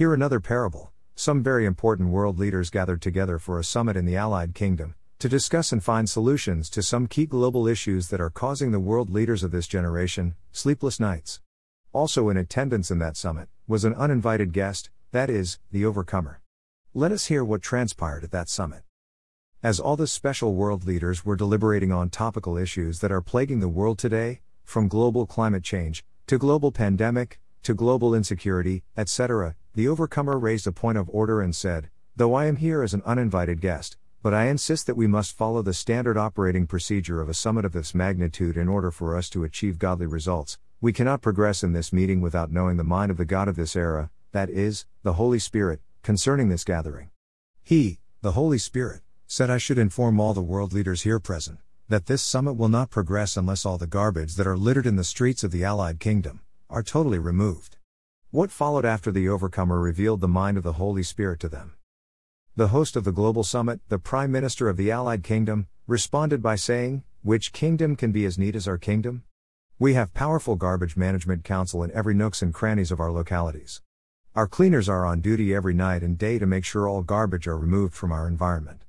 Here another parable. Some very important world leaders gathered together for a summit in the Allied Kingdom to discuss and find solutions to some key global issues that are causing the world leaders of this generation sleepless nights. Also in attendance in that summit was an uninvited guest, that is, the overcomer. Let us hear what transpired at that summit. As all the special world leaders were deliberating on topical issues that are plaguing the world today, from global climate change, to global pandemic, to global insecurity, etc., the overcomer raised a point of order and said, Though I am here as an uninvited guest, but I insist that we must follow the standard operating procedure of a summit of this magnitude in order for us to achieve godly results. We cannot progress in this meeting without knowing the mind of the God of this era, that is, the Holy Spirit, concerning this gathering. He, the Holy Spirit, said I should inform all the world leaders here present that this summit will not progress unless all the garbage that are littered in the streets of the Allied Kingdom are totally removed. What followed after the overcomer revealed the mind of the Holy Spirit to them? The host of the global summit, the Prime Minister of the Allied Kingdom, responded by saying, Which kingdom can be as neat as our kingdom? We have powerful garbage management council in every nooks and crannies of our localities. Our cleaners are on duty every night and day to make sure all garbage are removed from our environment.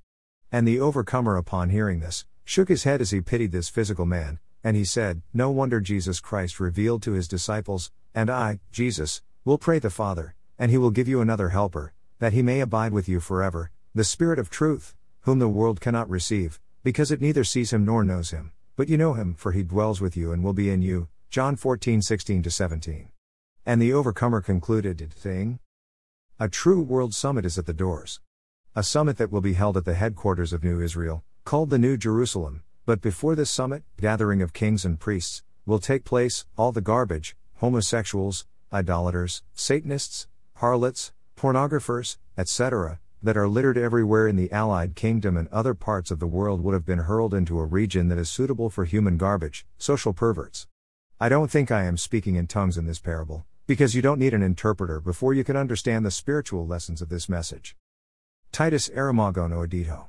And the overcomer, upon hearing this, shook his head as he pitied this physical man, and he said, No wonder Jesus Christ revealed to his disciples, And I, Jesus, will pray the Father, and he will give you another helper, that he may abide with you forever, the Spirit of truth, whom the world cannot receive, because it neither sees him nor knows him, but you know him, for he dwells with you and will be in you. John 14 16 17. And the overcomer concluded, saying, A true world summit is at the doors. A summit that will be held at the headquarters of New Israel, called the New Jerusalem, but before this summit, gathering of kings and priests, will take place, all the garbage, homosexuals, idolaters, Satanists, harlots, pornographers, etc., that are littered everywhere in the Allied Kingdom and other parts of the world would have been hurled into a region that is suitable for human garbage, social perverts. I don't think I am speaking in tongues in this parable, because you don't need an interpreter before you can understand the spiritual lessons of this message. Titus Aramagono Edito.